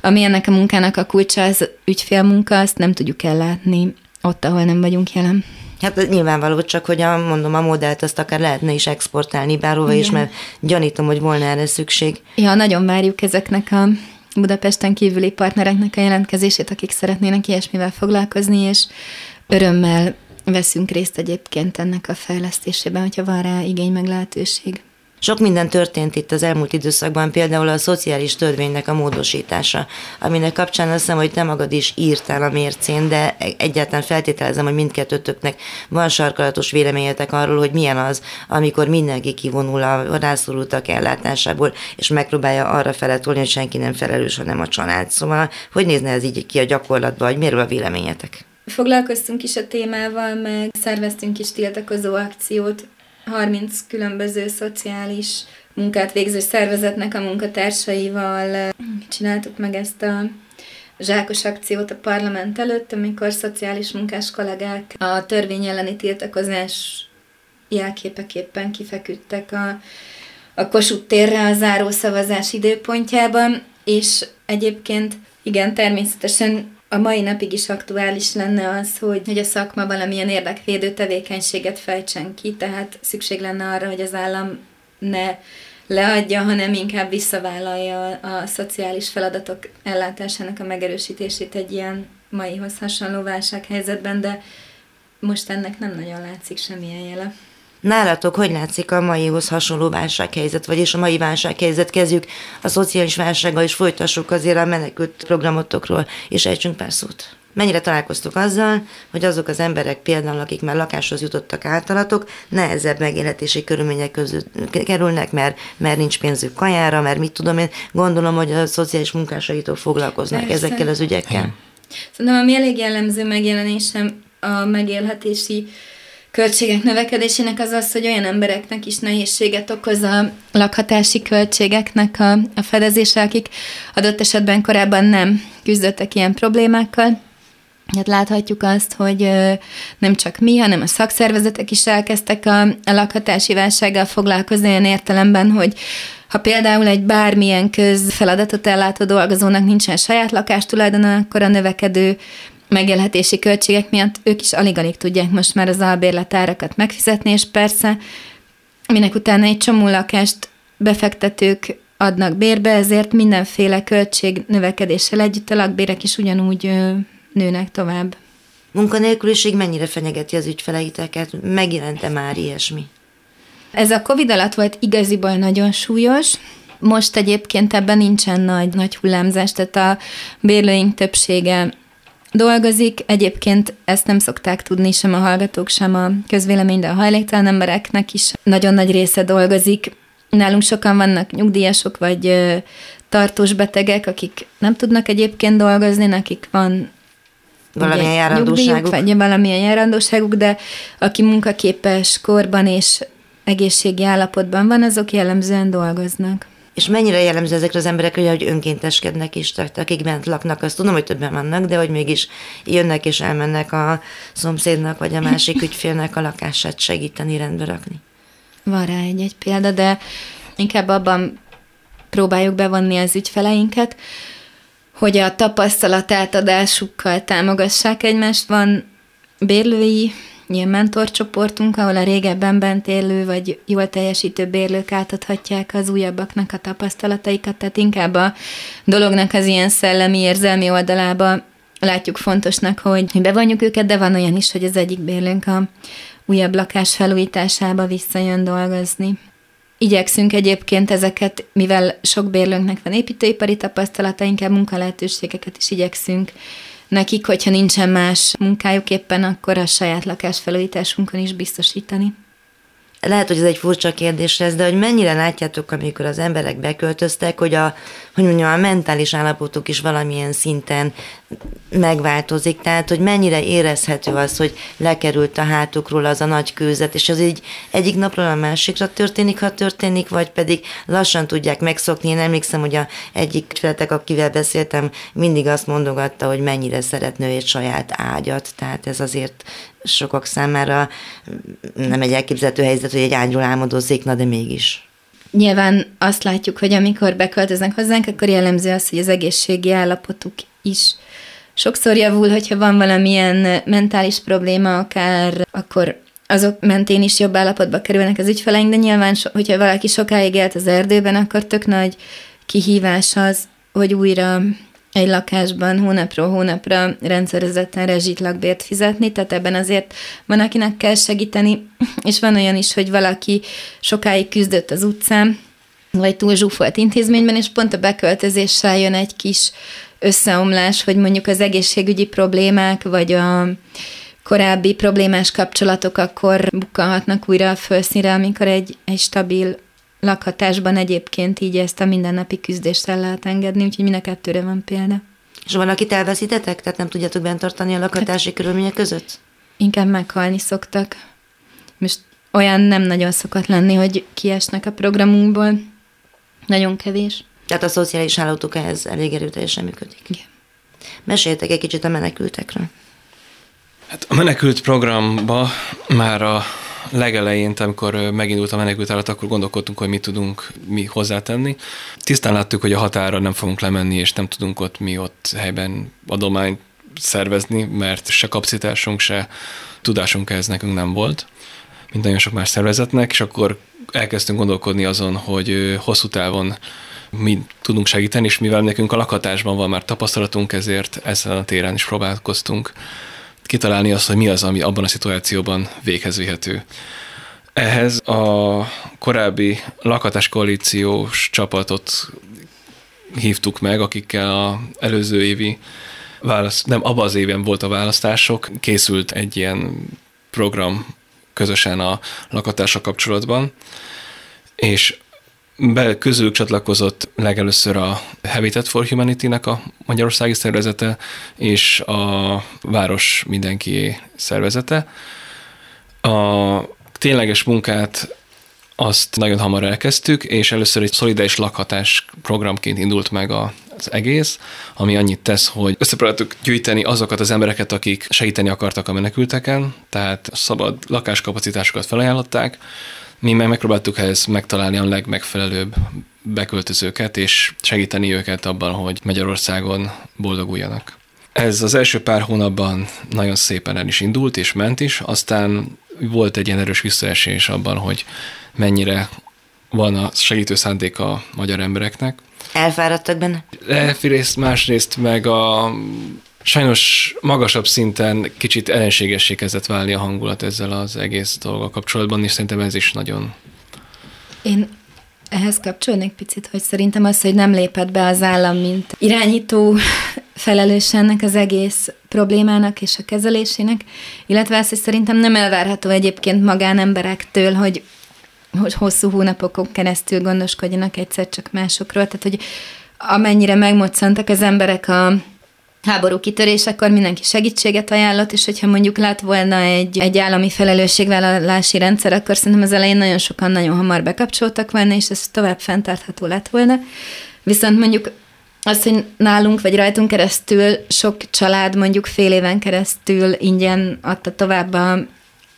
ami ennek a munkának a kulcsa, az ügyfélmunka, azt nem tudjuk ellátni ott, ahol nem vagyunk jelen. Hát nyilvánvaló, csak hogy a, mondom, a modellt azt akár lehetne is exportálni bárhova is, mert gyanítom, hogy volna erre szükség. Ja, nagyon várjuk ezeknek a Budapesten kívüli partnereknek a jelentkezését, akik szeretnének ilyesmivel foglalkozni, és örömmel veszünk részt egyébként ennek a fejlesztésében, hogyha van rá igény meg lehetőség. Sok minden történt itt az elmúlt időszakban, például a szociális törvénynek a módosítása, aminek kapcsán azt hiszem, hogy te magad is írtál a mércén, de egyáltalán feltételezem, hogy mindkettőtöknek van sarkalatos véleményetek arról, hogy milyen az, amikor mindenki kivonul a rászorultak ellátásából, és megpróbálja arra feletolni, hogy senki nem felelős, hanem a család. Szóval, hogy nézne ez így ki a gyakorlatban, hogy miről a véleményetek? Foglalkoztunk is a témával, meg szerveztünk is tiltakozó akciót 30 különböző szociális munkát végző szervezetnek a munkatársaival csináltuk meg ezt a zsákos akciót a parlament előtt, amikor szociális munkás kollégák a törvény elleni tiltakozás jelképeképpen kifeküdtek a, a Kossuth térre a záró szavazás időpontjában, és egyébként igen, természetesen a mai napig is aktuális lenne az, hogy, hogy a szakma valamilyen érdekvédő tevékenységet fejtsen ki, tehát szükség lenne arra, hogy az állam ne leadja, hanem inkább visszavállalja a szociális feladatok ellátásának a megerősítését egy ilyen maihoz hasonló válsághelyzetben, de most ennek nem nagyon látszik semmilyen jele. Nálatok hogy látszik a maihoz hasonló válsághelyzet, vagyis a mai válsághelyzet? Kezdjük a szociális válsággal, és folytassuk azért a menekült programotokról, és ejtsünk pár szót. Mennyire találkoztuk azzal, hogy azok az emberek például, akik már lakáshoz jutottak általatok, nehezebb megélhetési körülmények között kerülnek, mert, mert nincs pénzük kajára, mert mit tudom én, gondolom, hogy a szociális munkásaitól foglalkoznak Persze. ezekkel az ügyekkel. Szerintem ami elég jellemző megjelenésem a megélhetési költségek növekedésének az az, hogy olyan embereknek is nehézséget okoz a lakhatási költségeknek a, a fedezése, akik adott esetben korábban nem küzdöttek ilyen problémákkal. Hát láthatjuk azt, hogy nem csak mi, hanem a szakszervezetek is elkezdtek a, a lakhatási válsággal foglalkozni olyan értelemben, hogy ha például egy bármilyen közfeladatot ellátó dolgozónak nincsen saját lakástulajdona, akkor a növekedő megélhetési költségek miatt ők is alig-alig tudják most már az albérletárakat megfizetni, és persze minek utána egy csomó lakást befektetők adnak bérbe, ezért mindenféle költség növekedéssel együtt a lakbérek is ugyanúgy nőnek tovább. Munkanélküliség mennyire fenyegeti az ügyfeleiteket? Megjelente már ilyesmi? Ez a Covid alatt volt igaziból nagyon súlyos, most egyébként ebben nincsen nagy, nagy hullámzás, tehát a bérlőink többsége dolgozik. Egyébként ezt nem szokták tudni sem a hallgatók, sem a közvélemény, de a hajléktalan embereknek is nagyon nagy része dolgozik. Nálunk sokan vannak nyugdíjasok, vagy tartós betegek, akik nem tudnak egyébként dolgozni, nekik van valamilyen járandóságuk. Vagy valamilyen járandóságuk, de aki munkaképes korban és egészségi állapotban van, azok jellemzően dolgoznak. És mennyire jellemző ezekre az emberekre, hogy önkénteskednek is, tehát akik bent laknak, azt tudom, hogy többen vannak, de hogy mégis jönnek és elmennek a szomszédnak vagy a másik ügyfélnek a lakását segíteni, rendbe rakni. Van rá egy-egy példa, de inkább abban próbáljuk bevonni az ügyfeleinket, hogy a tapasztalatátadásukkal támogassák egymást. Van bérlői ilyen mentorcsoportunk, ahol a régebben bent élő vagy jól teljesítő bérlők átadhatják az újabbaknak a tapasztalataikat, tehát inkább a dolognak az ilyen szellemi, érzelmi oldalába látjuk fontosnak, hogy bevonjuk őket, de van olyan is, hogy az egyik bérlőnk a újabb lakás felújításába visszajön dolgozni. Igyekszünk egyébként ezeket, mivel sok bérlőnknek van építőipari tapasztalata, inkább munkalehetőségeket is igyekszünk nekik, hogyha nincsen más munkájuk éppen, akkor a saját lakásfelújításunkon is biztosítani. Lehet, hogy ez egy furcsa kérdés lesz, de hogy mennyire látjátok, amikor az emberek beköltöztek, hogy a, hogy mondjam, a mentális állapotuk is valamilyen szinten megváltozik, tehát hogy mennyire érezhető az, hogy lekerült a hátukról az a nagy kőzet, és az így egyik napról a másikra történik, ha történik, vagy pedig lassan tudják megszokni. Én emlékszem, hogy a egyik ügyfeletek, akivel beszéltem, mindig azt mondogatta, hogy mennyire szeretne egy saját ágyat, tehát ez azért sokak számára nem egy elképzelhető helyzet, hogy egy ágyról álmodozzék, na de mégis. Nyilván azt látjuk, hogy amikor beköltöznek hozzánk, akkor jellemző az, hogy az egészségi állapotuk is sokszor javul, hogyha van valamilyen mentális probléma, akár akkor azok mentén is jobb állapotba kerülnek az ügyfeleink, de nyilván, hogyha valaki sokáig élt az erdőben, akkor tök nagy kihívás az, hogy újra egy lakásban hónapról hónapra rendszerezetten rezsit lakbért fizetni, tehát ebben azért van, akinek kell segíteni, és van olyan is, hogy valaki sokáig küzdött az utcán, vagy túl zsúfolt intézményben, és pont a beköltözéssel jön egy kis összeomlás, hogy mondjuk az egészségügyi problémák, vagy a korábbi problémás kapcsolatok akkor bukkanhatnak újra a felszínre, amikor egy, egy stabil lakhatásban egyébként így ezt a mindennapi küzdést el lehet engedni, úgyhogy mind a kettőre van példa. És van, akit elveszítetek? Tehát nem tudjátok bent tartani a lakhatási hát, körülmények között? Inkább meghalni szoktak. Most olyan nem nagyon szokott lenni, hogy kiesnek a programunkból. Nagyon kevés. Tehát a szociális hálótok ehhez elég erőteljesen működik. Igen. Meséltek egy kicsit a menekültekről. Hát a menekült programba már a legelején, amikor megindult a menekült állat, akkor gondolkodtunk, hogy mit tudunk mi hozzátenni. Tisztán láttuk, hogy a határa nem fogunk lemenni, és nem tudunk ott mi ott helyben adományt szervezni, mert se kapacitásunk, se tudásunk ez nekünk nem volt, mint nagyon sok más szervezetnek, és akkor elkezdtünk gondolkodni azon, hogy hosszú távon mi tudunk segíteni, és mivel nekünk a lakatásban van már tapasztalatunk, ezért ezen a téren is próbálkoztunk kitalálni azt, hogy mi az, ami abban a szituációban véghez vihető. Ehhez a korábbi lakatás koalíciós csapatot hívtuk meg, akikkel a előző évi választ, nem, abban az évben volt a választások, készült egy ilyen program közösen a lakatással kapcsolatban, és be közülük csatlakozott legelőször a Habitat for Humanity-nek a magyarországi szervezete, és a Város Mindenki szervezete. A tényleges munkát azt nagyon hamar elkezdtük, és először egy szolidáris lakhatás programként indult meg az egész, ami annyit tesz, hogy összepróbáltuk gyűjteni azokat az embereket, akik segíteni akartak a menekülteken, tehát szabad lakáskapacitásokat felajánlották, mi meg megpróbáltuk ehhez megtalálni a legmegfelelőbb beköltözőket, és segíteni őket abban, hogy Magyarországon boldoguljanak. Ez az első pár hónapban nagyon szépen el is indult, és ment is, aztán volt egy ilyen erős visszaesés abban, hogy mennyire van a segítő szándék a magyar embereknek. Elfáradtak benne? Egyrészt, másrészt meg a sajnos magasabb szinten kicsit ellenségessé kezdett válni a hangulat ezzel az egész dolggal kapcsolatban, és szerintem ez is nagyon... Én ehhez kapcsolnék picit, hogy szerintem az, hogy nem lépett be az állam, mint irányító felelős ennek az egész problémának és a kezelésének, illetve az, hogy szerintem nem elvárható egyébként magánemberektől, hogy, hogy hosszú hónapokon keresztül gondoskodjanak egyszer csak másokról, tehát hogy amennyire megmoccantak az emberek a háború kitörésekor mindenki segítséget ajánlott, és hogyha mondjuk lett volna egy, egy állami felelősségvállalási rendszer, akkor szerintem az elején nagyon sokan nagyon hamar bekapcsoltak volna, és ez tovább fenntartható lett volna. Viszont mondjuk az, hogy nálunk vagy rajtunk keresztül sok család mondjuk fél éven keresztül ingyen adta tovább a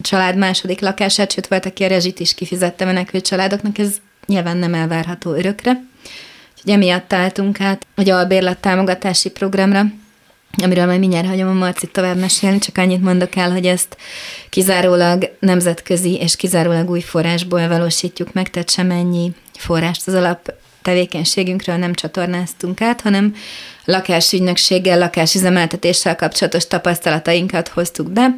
család második lakását, sőt volt, aki a rezsit is kifizette menekült családoknak, ez nyilván nem elvárható örökre. Úgyhogy emiatt álltunk át hogy albérlet támogatási programra, amiről majd mindjárt hagyom a Marcit tovább mesélni, csak annyit mondok el, hogy ezt kizárólag nemzetközi és kizárólag új forrásból valósítjuk meg, tehát semennyi forrást az alap tevékenységünkről nem csatornáztunk át, hanem lakásügynökséggel, lakásüzemeltetéssel kapcsolatos tapasztalatainkat hoztuk be,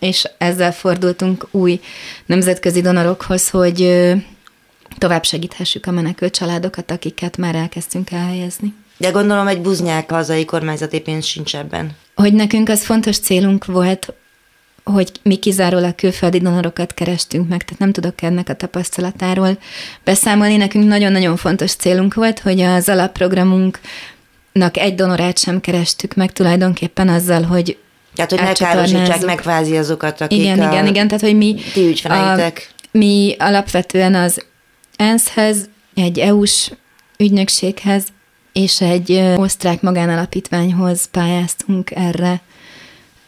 és ezzel fordultunk új nemzetközi donorokhoz, hogy tovább segíthessük a menekült családokat, akiket már elkezdtünk elhelyezni. De gondolom egy buznyák hazai kormányzati pénz sincs ebben. Hogy nekünk az fontos célunk volt, hogy mi kizárólag külföldi donorokat kerestünk meg, tehát nem tudok ennek a tapasztalatáról beszámolni. Nekünk nagyon-nagyon fontos célunk volt, hogy az alapprogramunknak egy donorát sem kerestük meg tulajdonképpen azzal, hogy tehát, hogy ne károsítsák meg kvázi azokat, akik Igen, a igen, igen, tehát, hogy mi, ti a, mi alapvetően az ENSZ-hez, egy EU-s ügynökséghez és egy osztrák magánalapítványhoz pályáztunk erre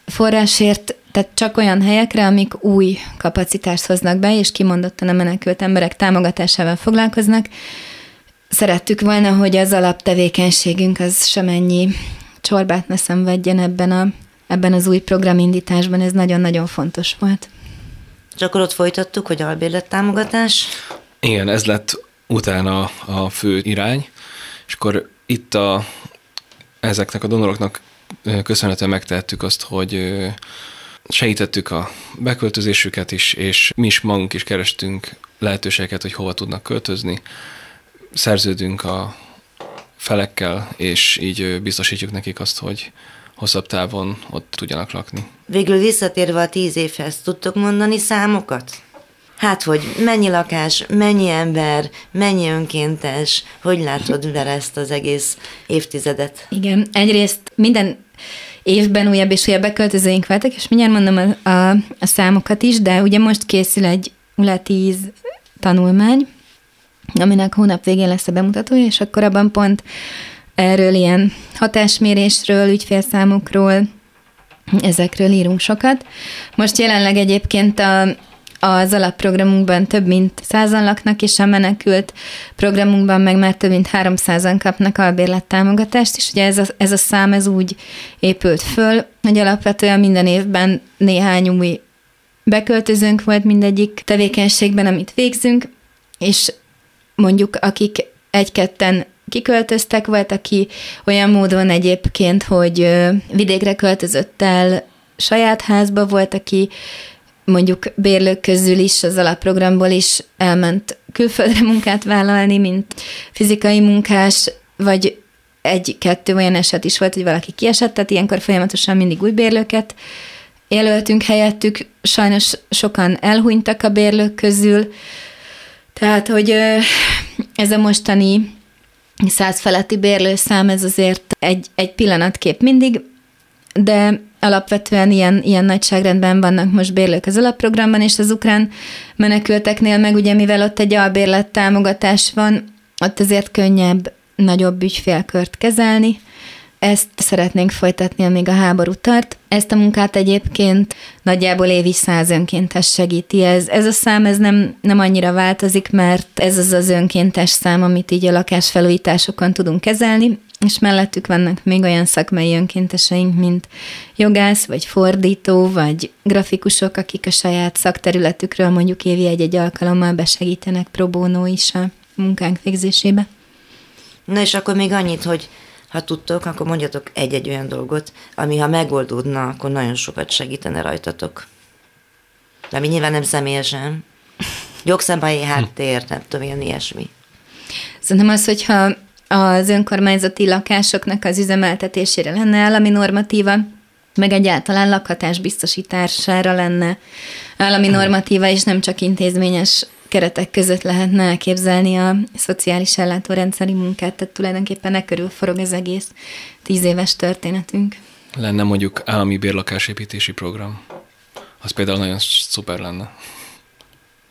forrásért, tehát csak olyan helyekre, amik új kapacitást hoznak be, és kimondottan a menekült emberek támogatásával foglalkoznak. Szerettük volna, hogy az alaptevékenységünk az semennyi csorbát ne szenvedjen ebben, a, ebben az új programindításban, ez nagyon-nagyon fontos volt. És akkor ott folytattuk, hogy albérlet támogatás? Igen, ez lett utána a fő irány, és akkor itt a, ezeknek a donoroknak köszönhetően megtehettük azt, hogy segítettük a beköltözésüket is, és mi is magunk is kerestünk lehetőségeket, hogy hova tudnak költözni. Szerződünk a felekkel, és így biztosítjuk nekik azt, hogy hosszabb távon ott tudjanak lakni. Végül visszatérve a tíz évhez, tudtok mondani számokat? Hát, hogy mennyi lakás, mennyi ember, mennyi önkéntes, hogy látod vele ezt az egész évtizedet? Igen, egyrészt minden évben újabb és újabb beköltözőink voltak, és mindjárt mondom a, a, a számokat is, de ugye most készül egy ULA 10 tanulmány, aminek hónap végén lesz a bemutatója, és akkor abban pont erről ilyen hatásmérésről, ügyfélszámokról, ezekről írunk sokat. Most jelenleg egyébként a, az alapprogramunkban több mint százan laknak, és a menekült programunkban meg már több mint 300-an kapnak albérlettámogatást, és ugye ez a, ez a szám ez úgy épült föl, hogy alapvetően minden évben néhány új beköltözőnk volt mindegyik tevékenységben, amit végzünk, és mondjuk akik egy-ketten kiköltöztek, volt, aki olyan módon egyébként, hogy vidékre költözött el saját házba, volt, aki mondjuk bérlők közül is, az alapprogramból is elment külföldre munkát vállalni, mint fizikai munkás, vagy egy-kettő olyan eset is volt, hogy valaki kiesett, tehát ilyenkor folyamatosan mindig új bérlőket jelöltünk helyettük, sajnos sokan elhunytak a bérlők közül, tehát, hogy ez a mostani száz feletti bérlőszám, ez azért egy, egy pillanatkép mindig, de alapvetően ilyen, ilyen nagyságrendben vannak most bérlők az alapprogramban, és az ukrán menekülteknél meg ugye, mivel ott egy albérlet támogatás van, ott azért könnyebb nagyobb ügyfélkört kezelni, ezt szeretnénk folytatni, amíg a háború tart. Ezt a munkát egyébként nagyjából évi száz önkéntes segíti. Ez, ez a szám ez nem, nem annyira változik, mert ez az az önkéntes szám, amit így a lakásfelújításokon tudunk kezelni, és mellettük vannak még olyan szakmai önkénteseink, mint jogász, vagy fordító, vagy grafikusok, akik a saját szakterületükről mondjuk évi egy-egy alkalommal besegítenek pro bono is a munkánk végzésébe. Na és akkor még annyit, hogy ha tudtok, akkor mondjatok egy-egy olyan dolgot, ami ha megoldódna, akkor nagyon sokat segítene rajtatok. De ami nyilván nem személyesen. Jogszabályi háttér, nem tudom, ilyen ilyesmi. Szerintem az, hogyha az önkormányzati lakásoknak az üzemeltetésére lenne állami normatíva, meg egyáltalán lakhatás biztosítására lenne állami normatíva, és nem csak intézményes keretek között lehetne elképzelni a szociális ellátórendszeri munkát, tehát tulajdonképpen e körül forog az egész tíz éves történetünk. Lenne mondjuk állami bérlakásépítési program. Az például nagyon szuper lenne.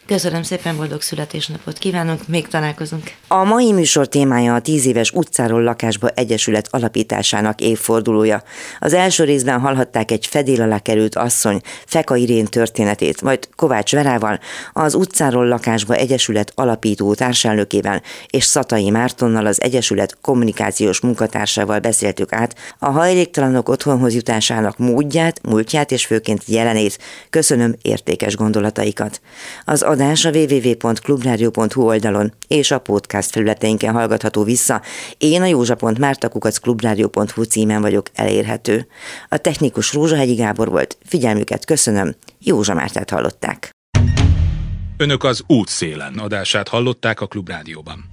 Köszönöm szépen, boldog születésnapot kívánok, még találkozunk. A mai műsor témája a 10 éves utcáról lakásba egyesület alapításának évfordulója. Az első részben hallhatták egy fedél alá került asszony Feka Irén történetét, majd Kovács Verával, az utcáról lakásba egyesület alapító társelnökével és Szatai Mártonnal az egyesület kommunikációs munkatársával beszéltük át a hajléktalanok otthonhoz jutásának módját, múltját és főként jelenét. Köszönöm értékes gondolataikat. Az adás a www.clubradio.hu oldalon és a podcast felületeinken hallgatható vissza. Én a józsa.mártakukacklubrádió.hu címen vagyok elérhető. A technikus Rózsahegyi Gábor volt. Figyelmüket köszönöm. Józsa Mártát hallották. Önök az útszélen adását hallották a Klubrádióban.